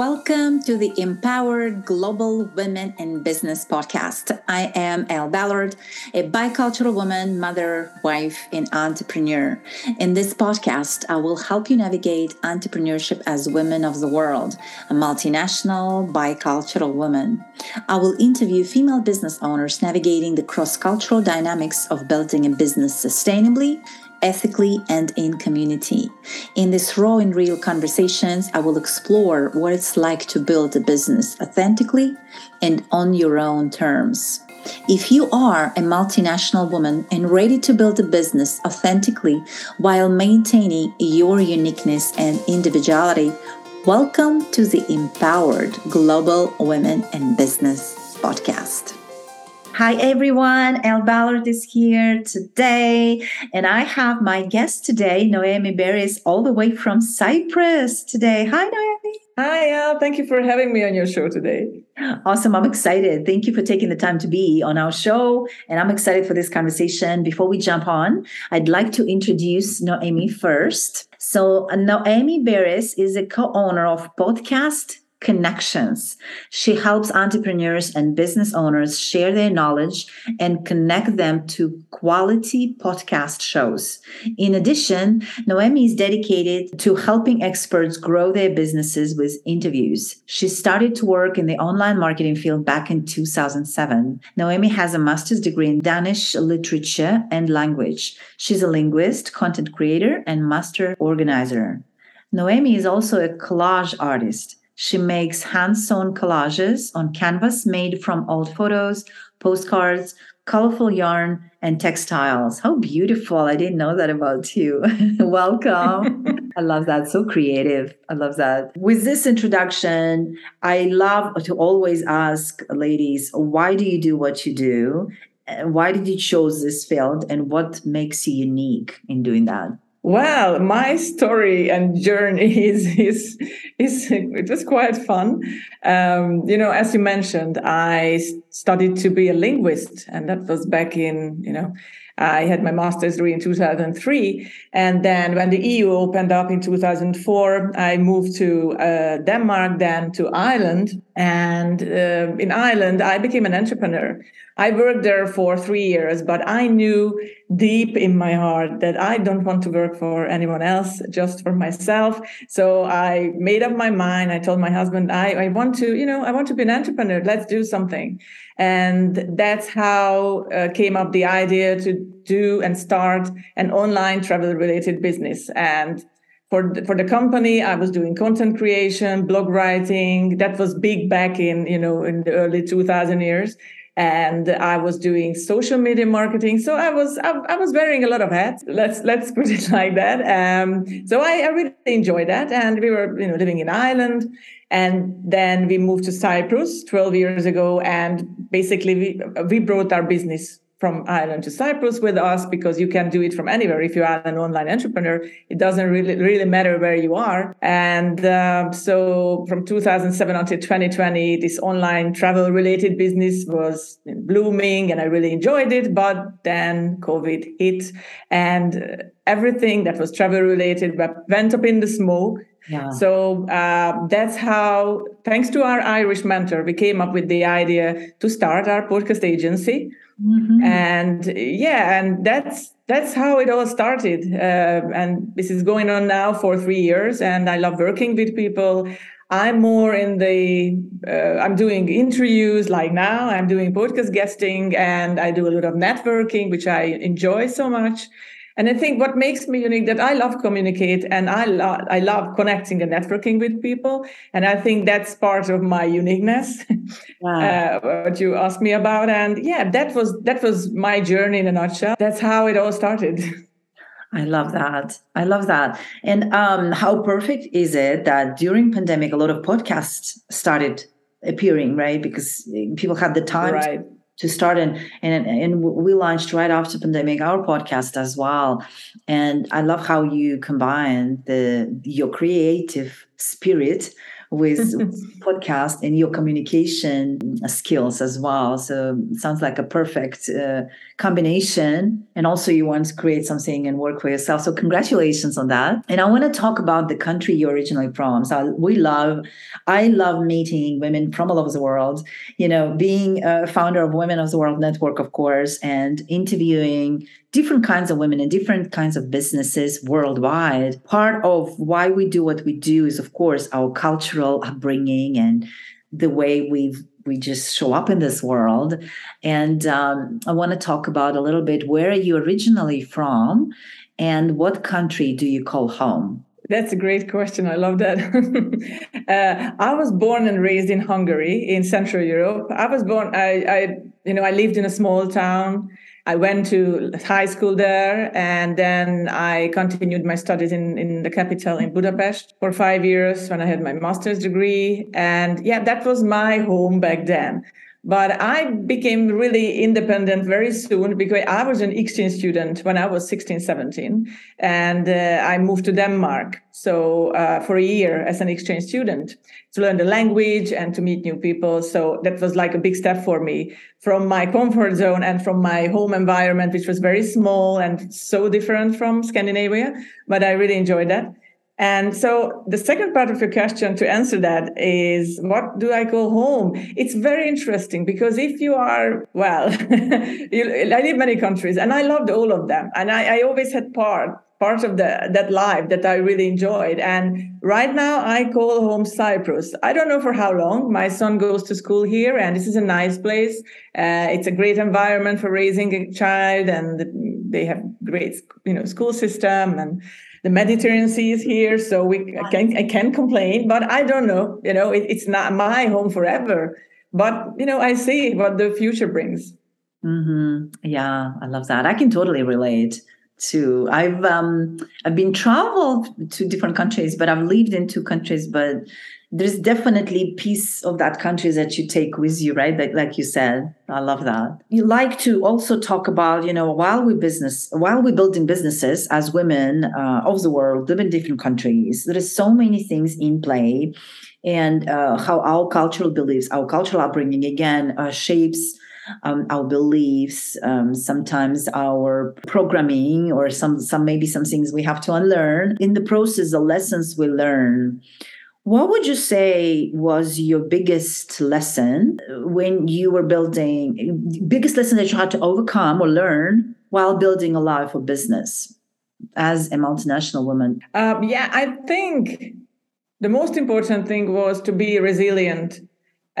Welcome to the Empowered Global Women in Business podcast. I am Elle Ballard, a bicultural woman, mother, wife, and entrepreneur. In this podcast, I will help you navigate entrepreneurship as women of the world, a multinational, bicultural woman. I will interview female business owners navigating the cross cultural dynamics of building a business sustainably ethically, and in community. In this raw and real conversations, I will explore what it's like to build a business authentically and on your own terms. If you are a multinational woman and ready to build a business authentically while maintaining your uniqueness and individuality, welcome to the Empowered Global Women in Business podcast. Hi everyone, Elle Ballard is here today, and I have my guest today, Noemi Beres, all the way from Cyprus today. Hi, Noemi. Hi, Elle. Thank you for having me on your show today. Awesome. I'm excited. Thank you for taking the time to be on our show, and I'm excited for this conversation. Before we jump on, I'd like to introduce Noemi first. So, Noemi Beres is a co owner of Podcast connections. She helps entrepreneurs and business owners share their knowledge and connect them to quality podcast shows. In addition, Noemi is dedicated to helping experts grow their businesses with interviews. She started to work in the online marketing field back in 2007. Noemi has a master's degree in Danish literature and language. She's a linguist, content creator, and master organizer. Noemi is also a collage artist. She makes hand sewn collages on canvas made from old photos, postcards, colorful yarn, and textiles. How beautiful! I didn't know that about you. Welcome. I love that. So creative. I love that. With this introduction, I love to always ask ladies, why do you do what you do? Why did you choose this field and what makes you unique in doing that? Well, my story and journey is is it was quite fun. Um, you know, as you mentioned, I studied to be a linguist, and that was back in you know I had my master's degree in 2003. And then when the EU opened up in 2004, I moved to uh, Denmark, then to Ireland. And uh, in Ireland, I became an entrepreneur. I worked there for three years, but I knew deep in my heart that I don't want to work for anyone else, just for myself. So I made up my mind. I told my husband, I, I want to, you know, I want to be an entrepreneur. Let's do something. And that's how uh, came up the idea to do and start an online travel related business. And for the, for the company, I was doing content creation, blog writing. That was big back in, you know, in the early 2000 years and I was doing social media marketing. So I was I, I, was wearing a lot of hats. Let's let's put it like that. Um, so I, I, really enjoyed that, and we were you know living in Ireland, and then we moved to Cyprus 12 years ago, and basically we we brought our business from Ireland to Cyprus with us because you can do it from anywhere. If you are an online entrepreneur, it doesn't really really matter where you are. And uh, so from 2007 until 2020, this online travel related business was blooming, and I really enjoyed it. But then COVID hit, and everything that was travel related went up in the smoke. Yeah. So uh, that's how, thanks to our Irish mentor, we came up with the idea to start our podcast agency Mm-hmm. And yeah, and that's that's how it all started. Uh, and this is going on now for three years, and I love working with people. I'm more in the uh, I'm doing interviews like now. I'm doing podcast guesting, and I do a lot of networking, which I enjoy so much. And I think what makes me unique that I love communicate and I love I love connecting and networking with people. And I think that's part of my uniqueness. Wow. Uh, what you asked me about. And yeah, that was that was my journey in a nutshell. That's how it all started. I love that. I love that. And um, how perfect is it that during pandemic, a lot of podcasts started appearing, right? Because people had the time right. to to start. And and and we launched right after pandemic our podcast as well. And i love how you combine the your creative spirit with podcast and your communication skills as well. So sounds like a perfect uh, combination. And also you want to create something and work for yourself. So congratulations on that. And I want to talk about the country you're originally from. So we love, I love meeting women from all over the world, you know, being a founder of Women of the World Network, of course, and interviewing different kinds of women and different kinds of businesses worldwide. Part of why we do what we do is, of course, our cultural upbringing and the way we've we just show up in this world. And um, I want to talk about a little bit where are you originally from and what country do you call home? That's a great question. I love that. uh, I was born and raised in Hungary, in Central Europe. I was born. I, I, you know, I lived in a small town I went to high school there and then I continued my studies in, in the capital in Budapest for five years when I had my master's degree. And yeah, that was my home back then. But I became really independent very soon because I was an exchange student when I was 16, 17. And uh, I moved to Denmark. So uh, for a year as an exchange student to learn the language and to meet new people. So that was like a big step for me from my comfort zone and from my home environment, which was very small and so different from Scandinavia. But I really enjoyed that. And so the second part of your question to answer that is what do I call home? It's very interesting because if you are, well, you, I live many countries and I loved all of them. And I, I always had part part of the that life that I really enjoyed. And right now I call home Cyprus. I don't know for how long. My son goes to school here, and this is a nice place. Uh, it's a great environment for raising a child, and they have great, you know, school system and the Mediterranean Sea is here, so we I can I can complain, but I don't know. You know, it, it's not my home forever. But you know, I see what the future brings. Mm-hmm. Yeah, I love that. I can totally relate to. I've um I've been traveled to different countries, but I've lived in two countries, but there's definitely piece of that country that you take with you, right? Like, like you said, I love that. You like to also talk about, you know, while we business, while we're building businesses as women uh, of the world, live in different countries, there is so many things in play, and uh, how our cultural beliefs, our cultural upbringing, again, uh, shapes. Um, our beliefs, um, sometimes our programming, or some some maybe some things we have to unlearn. In the process, the lessons we learn what would you say was your biggest lesson when you were building, biggest lesson that you had to overcome or learn while building a life or business as a multinational woman? Um, yeah, I think the most important thing was to be resilient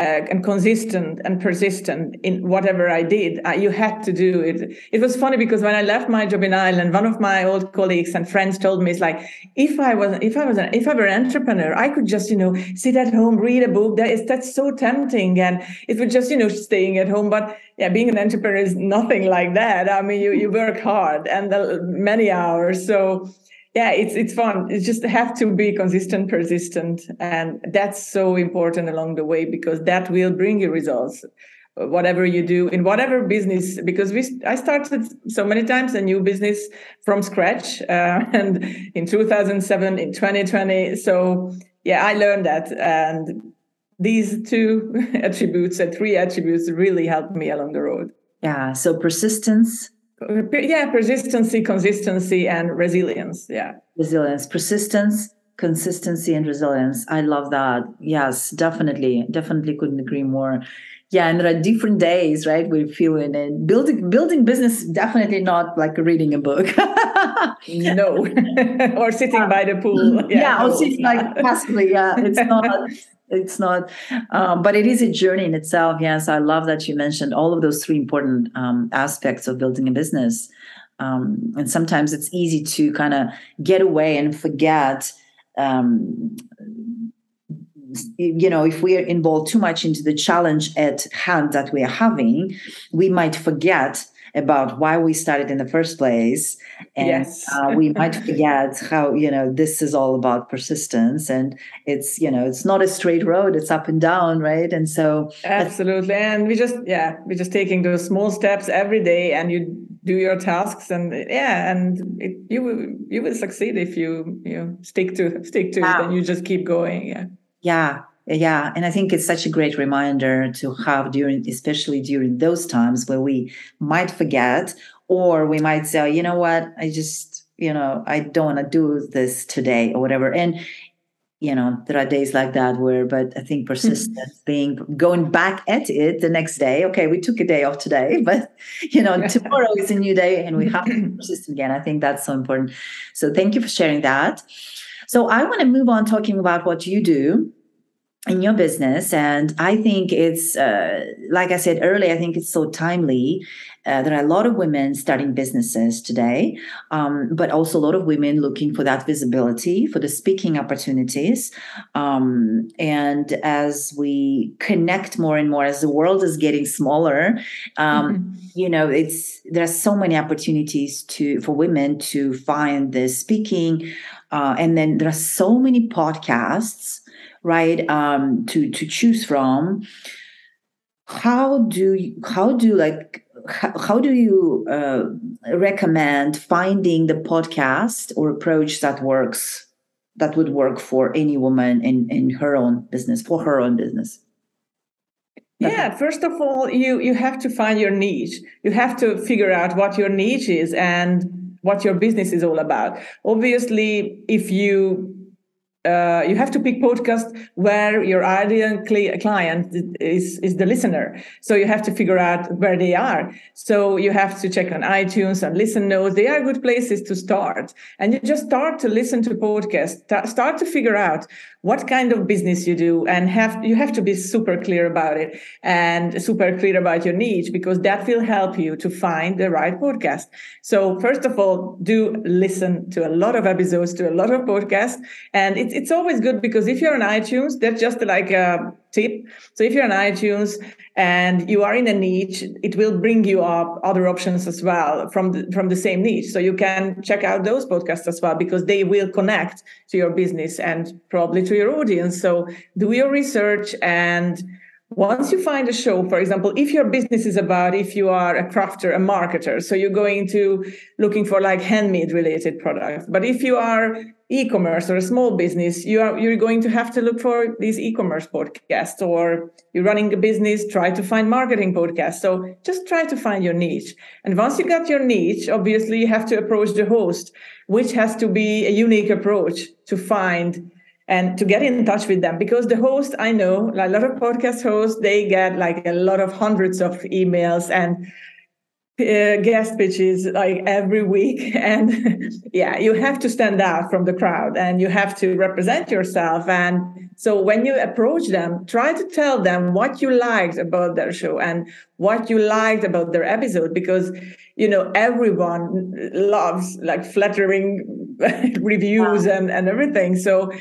uh, and consistent and persistent in whatever I did. Uh, you had to do it. It was funny because when I left my job in Ireland, one of my old colleagues and friends told me, "It's like if I was, if I was, an, if I were an entrepreneur, I could just, you know, sit at home, read a book. That is that's so tempting, and it would just, you know, staying at home. But yeah, being an entrepreneur is nothing like that. I mean, you you work hard and the, many hours, so." Yeah it's it's fun. You just have to be consistent persistent and that's so important along the way because that will bring you results. Whatever you do in whatever business because we i started so many times a new business from scratch uh, and in 2007 in 2020 so yeah i learned that and these two attributes and three attributes really helped me along the road. Yeah so persistence yeah persistency consistency and resilience yeah. Resilience persistence consistency and resilience. I love that. Yes definitely definitely couldn't agree more yeah and there are different days right we feel in it. Building building business definitely not like reading a book. No. Or sitting by the pool. Yeah, yeah or sitting like passively yeah it's not it's not um, but it is a journey in itself yes i love that you mentioned all of those three important um, aspects of building a business. Um, and sometimes it's easy to kind of get away and forget um, you know if we are involved too much into the challenge at hand that we are having we might forget about why we started in the first place. And yes. uh, we might forget how you know this is all about persistence. And it's you know it's not a straight road. It's up and down right? And so absolutely. And we just yeah we're just taking those small steps every day and you do your tasks and yeah and it, you will you will succeed if you you know, stick to stick to wow. it and you just keep going. Yeah Yeah, yeah. And I think it's such a great reminder to have during, especially during those times where we might forget or we might say, you know what, I just, you know, I don't want to do this today or whatever. And you know there are days like that where but i think persistence hmm. being going back at it the next day okay we took a day off today but you know tomorrow is a new day and we have to persist again. I think that's so important. So thank you for sharing that so i want to move on talking about what you do in your business and i think it's uh, like i said earlier i think it's so timely uh, there are a lot of women starting businesses today um, but also a lot of women looking for that visibility for the speaking opportunities um, and as we connect more and more as the world is getting smaller um, mm-hmm. you know it's there are so many opportunities to for women to find the speaking uh, and then there are so many podcasts right um to to choose from how do you how do like how, how do you uh, recommend finding the podcast or approach that works that would work for any woman in in her own business for her own business? Yeah first of all you you have to find your niche. You have to figure out what your niche is and what your business is all about. Obviously if you uh, you have to pick podcast where your ideal client is is the listener. So you have to figure out where they are. So you have to check on iTunes and listen notes. They are good places to start, and you just start to listen to podcasts. Start to figure out what kind of business you do, and have you have to be super clear about it and super clear about your niche because that will help you to find the right podcast. So first of all, do listen to a lot of episodes, to a lot of podcasts, and it's, it's always good because if you're on iTunes, that's just like a tip. So if you're on iTunes and you are in a niche, it will bring you up other options as well from the, from the same niche. So you can check out those podcasts as well because they will connect to your business and probably to your audience. So do your research and once you find a show for example if your business is about if you are a crafter a marketer so you're going to looking for like handmade related products but if you are e-commerce or a small business, you are you're going to have to look for these e-commerce podcasts or you're running a business, try to find marketing podcasts. So just try to find your niche. And once you got your niche, obviously you have to approach the host, which has to be a unique approach to find and to get in touch with them because the host i know a lot of podcast hosts they get like a lot of hundreds of emails and uh, guest pitches like every week. And yeah you have to stand out from the crowd and you have to represent yourself. And so when you approach them try to tell them what you liked about their show and what you liked about their episode because you know everyone loves like flattering reviews wow. and, and everything. So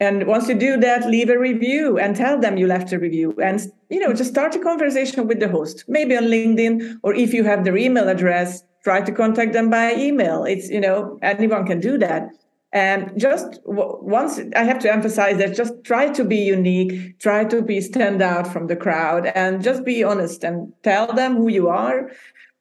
and once you do that leave a review and tell them you left a review. And you know just start a conversation with the host maybe on linkedin or if you have their email address try to contact them by email. It's you know anyone can do that. And just once i have to emphasize that just try to be unique try to be stand out from the crowd and just be honest and tell them who you are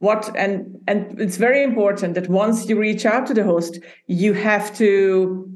what and and it's very important that once you reach out to the host you have to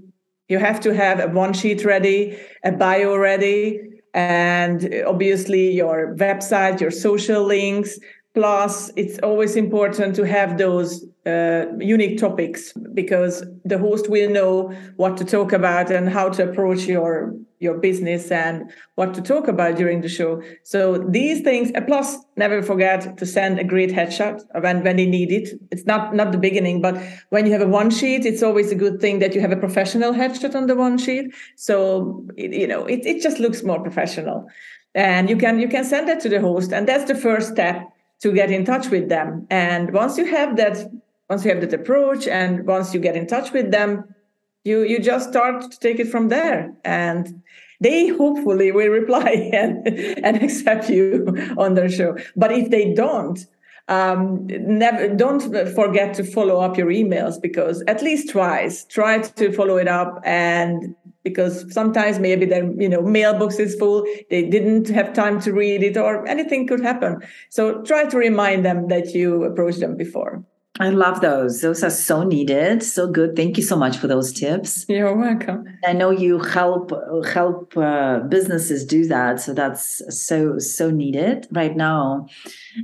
you have to have a one sheet ready, a bio ready, and obviously your website, your social links. Plus, it's always important to have those uh, unique topics because the host will know what to talk about and how to approach your your business and what to talk about during the show. So these things, plus never forget to send a great headshot when, when they need it. It's not, not the beginning, but when you have a one sheet, it's always a good thing that you have a professional headshot on the one sheet. So, it, you know, it, it just looks more professional and you can, you can send that to the host. And that's the first step to get in touch with them. And once you have that, once you have that approach and once you get in touch with them, you you just start to take it from there and they hopefully will reply and, and accept you on their show but if they don't um, never don't forget to follow up your emails because at least twice try to follow it up and because sometimes maybe their you know mailbox is full they didn't have time to read it or anything could happen so try to remind them that you approached them before I love those. Those are so needed. So good. Thank you so much for those tips. You're welcome. I know you help help uh, businesses do that. So that's so so needed right now.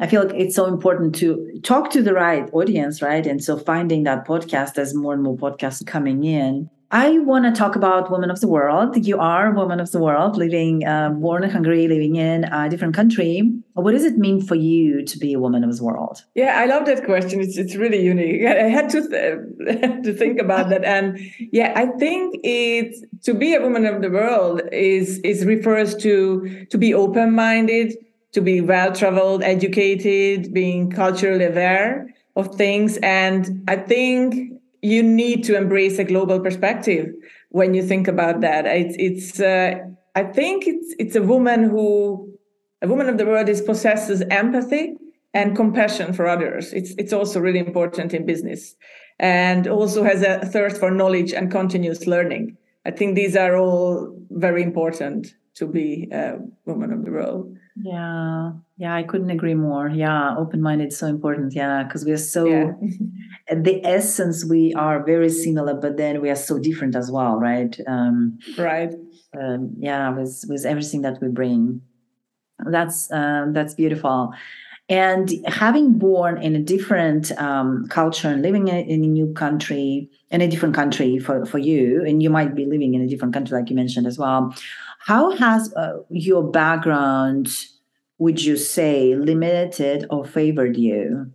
I feel like it's so important to talk to the right audience, right? And so finding that podcast as more and more podcasts coming in I want to talk about women of the world. You are a woman of the world, living, uh, born in Hungary, living in a different country. What does it mean for you to be a woman of the world? Yeah, I love that question. It's it's really unique. I had to th- to think about that, and yeah, I think it to be a woman of the world is is refers to to be open minded, to be well traveled, educated, being culturally aware of things, and I think you need to embrace a global perspective when you think about that. It's, it's uh, I think it's it's a woman who a woman of the world is possesses empathy and compassion for others. It's it's also really important in business, and also has a thirst for knowledge and continuous learning. I think these are all very important to be a woman of the world. Yeah, yeah, I couldn't agree more. Yeah, open minded is so important. Yeah, because we are so, yeah. the essence, we are very similar, but then we are so different as well, right? Um, right. Um, yeah, with with everything that we bring. That's um, that's beautiful. And having born in a different um, culture and living in a new country, in a different country for, for you, and you might be living in a different country, like you mentioned as well. How has uh, your background, would you say, limited or favored you?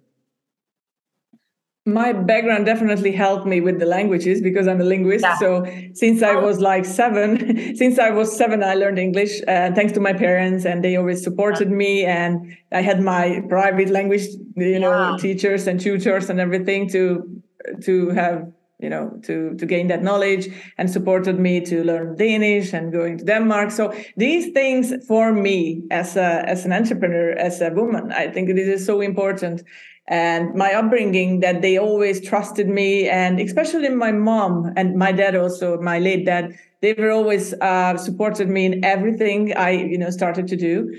my background definitely helped me with the languages because I'm a linguist. Yeah. So since I was like seven, since I was seven, I learned English uh, thanks to my parents, and they always supported yeah. me. And I had my private language, you know, yeah. teachers and tutors and everything to to have you know to to gain that knowledge and supported me to learn danish and going to denmark. So these things for me as a as an entrepreneur as a woman i think this is so important. And my upbringing that they always trusted me and especially my mom and my dad also my late dad they were always uh, supported me in everything i you know started to do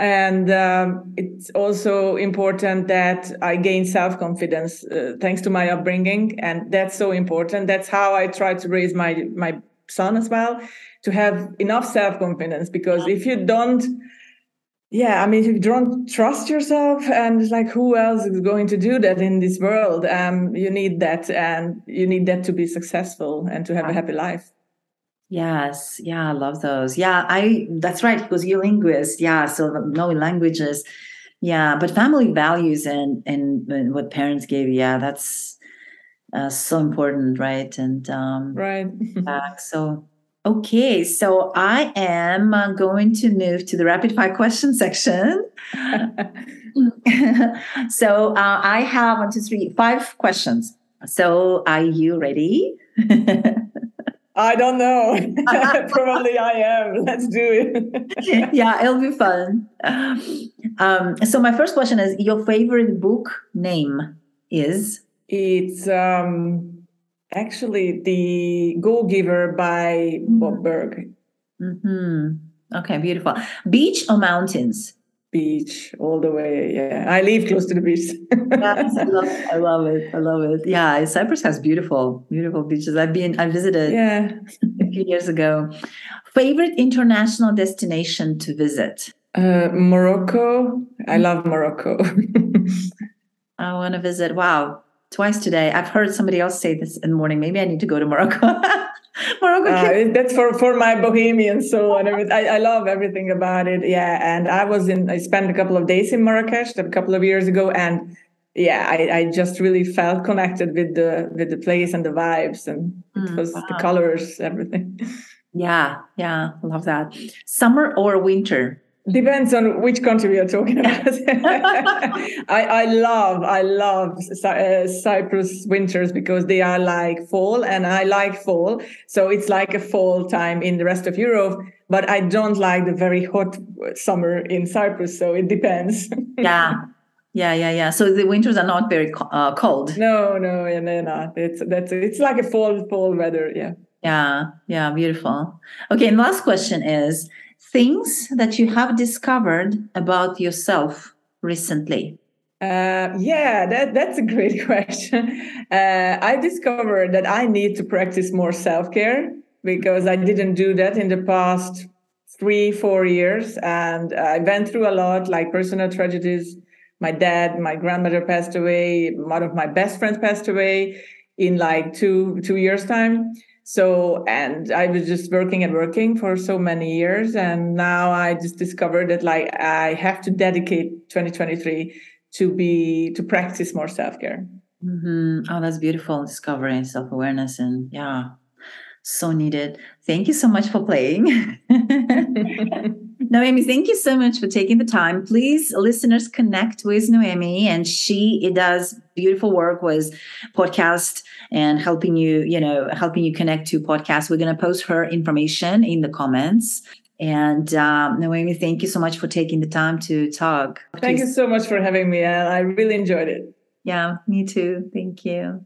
and um, it's also important that i gain self-confidence uh, thanks to my upbringing. And that's so important. That's how i try to raise my my son as well to have enough self-confidence. Because if you don't yeah i mean if you don't trust yourself and like who else is going to do that in this world? Um you need that. And you need that to be successful and to have a happy life Yes, yeah, I love those. Yeah, I that's right because you're linguist. Yeah, so knowing languages. Yeah, but family values and and, and what parents gave yeah, that's uh, so important, right? And um, right. so okay, so I am uh, going to move to the rapid fire question section. so uh, I have one, two, three, five questions. So are you ready? I don't know. Probably I am. Let's do it. yeah, it'll be fun. Um, so my first question is your favorite book name is? It's um, actually The Go Giver by Bob Burg. Mm-hmm. Okay, beautiful. Beach or mountains? Beach all the way. Yeah, I live close to the beach. yes, I love, I love it. I love it. Yeah, Cyprus has beautiful, beautiful beaches. I've been, I visited yeah. a few years ago. Favorite international destination to visit? Uh, Morocco. I love Morocco. I want to visit. Wow, twice today. I've heard somebody else say this in the morning. Maybe I need to go to Morocco. Morocco. Uh, that's for for my bohemian soul and everything. I, I love everything about it. Yeah, and I was in. I spent a couple of days in Marrakesh a couple of years ago, and yeah, I, I just really felt connected with the with the place and the vibes, and it mm, was wow. the colors, everything. Yeah, yeah, love that. Summer or winter? Depends on which country we are talking about. I, I love, I love uh, Cyprus winters because they are like fall, and I like fall. So it's like a fall time in the rest of Europe. But I don't like the very hot summer in Cyprus. So it depends. yeah, yeah, yeah, yeah. So the winters are not very uh, cold. No, no, yeah, no, no. It's that's it's like a fall fall weather. Yeah. Yeah, yeah, beautiful. Okay, and last question is things that you have discovered about yourself recently? Uh, yeah, that, that's a great question. Uh, I discovered that I need to practice more self care because I didn't do that in the past three, four years. And I went through a lot, like personal tragedies. My dad, my grandmother passed away. One of my best friends passed away in like two two years time. So and I was just working and working for so many years, and now I just discovered that like I have to dedicate 2023 to be to practice more self care. Mm-hmm. Oh, that's beautiful discovery, self awareness, and yeah, so needed. Thank you so much for playing. Noemi, thank you so much for taking the time. Please, listeners, connect with Noemi, and she it does beautiful work with podcast and helping you, you know, helping you connect to podcasts. We're going to post her information in the comments. And um, Noemi, thank you so much for taking the time to talk. Thank Please. you so much for having me. I really enjoyed it. Yeah, me too. Thank you.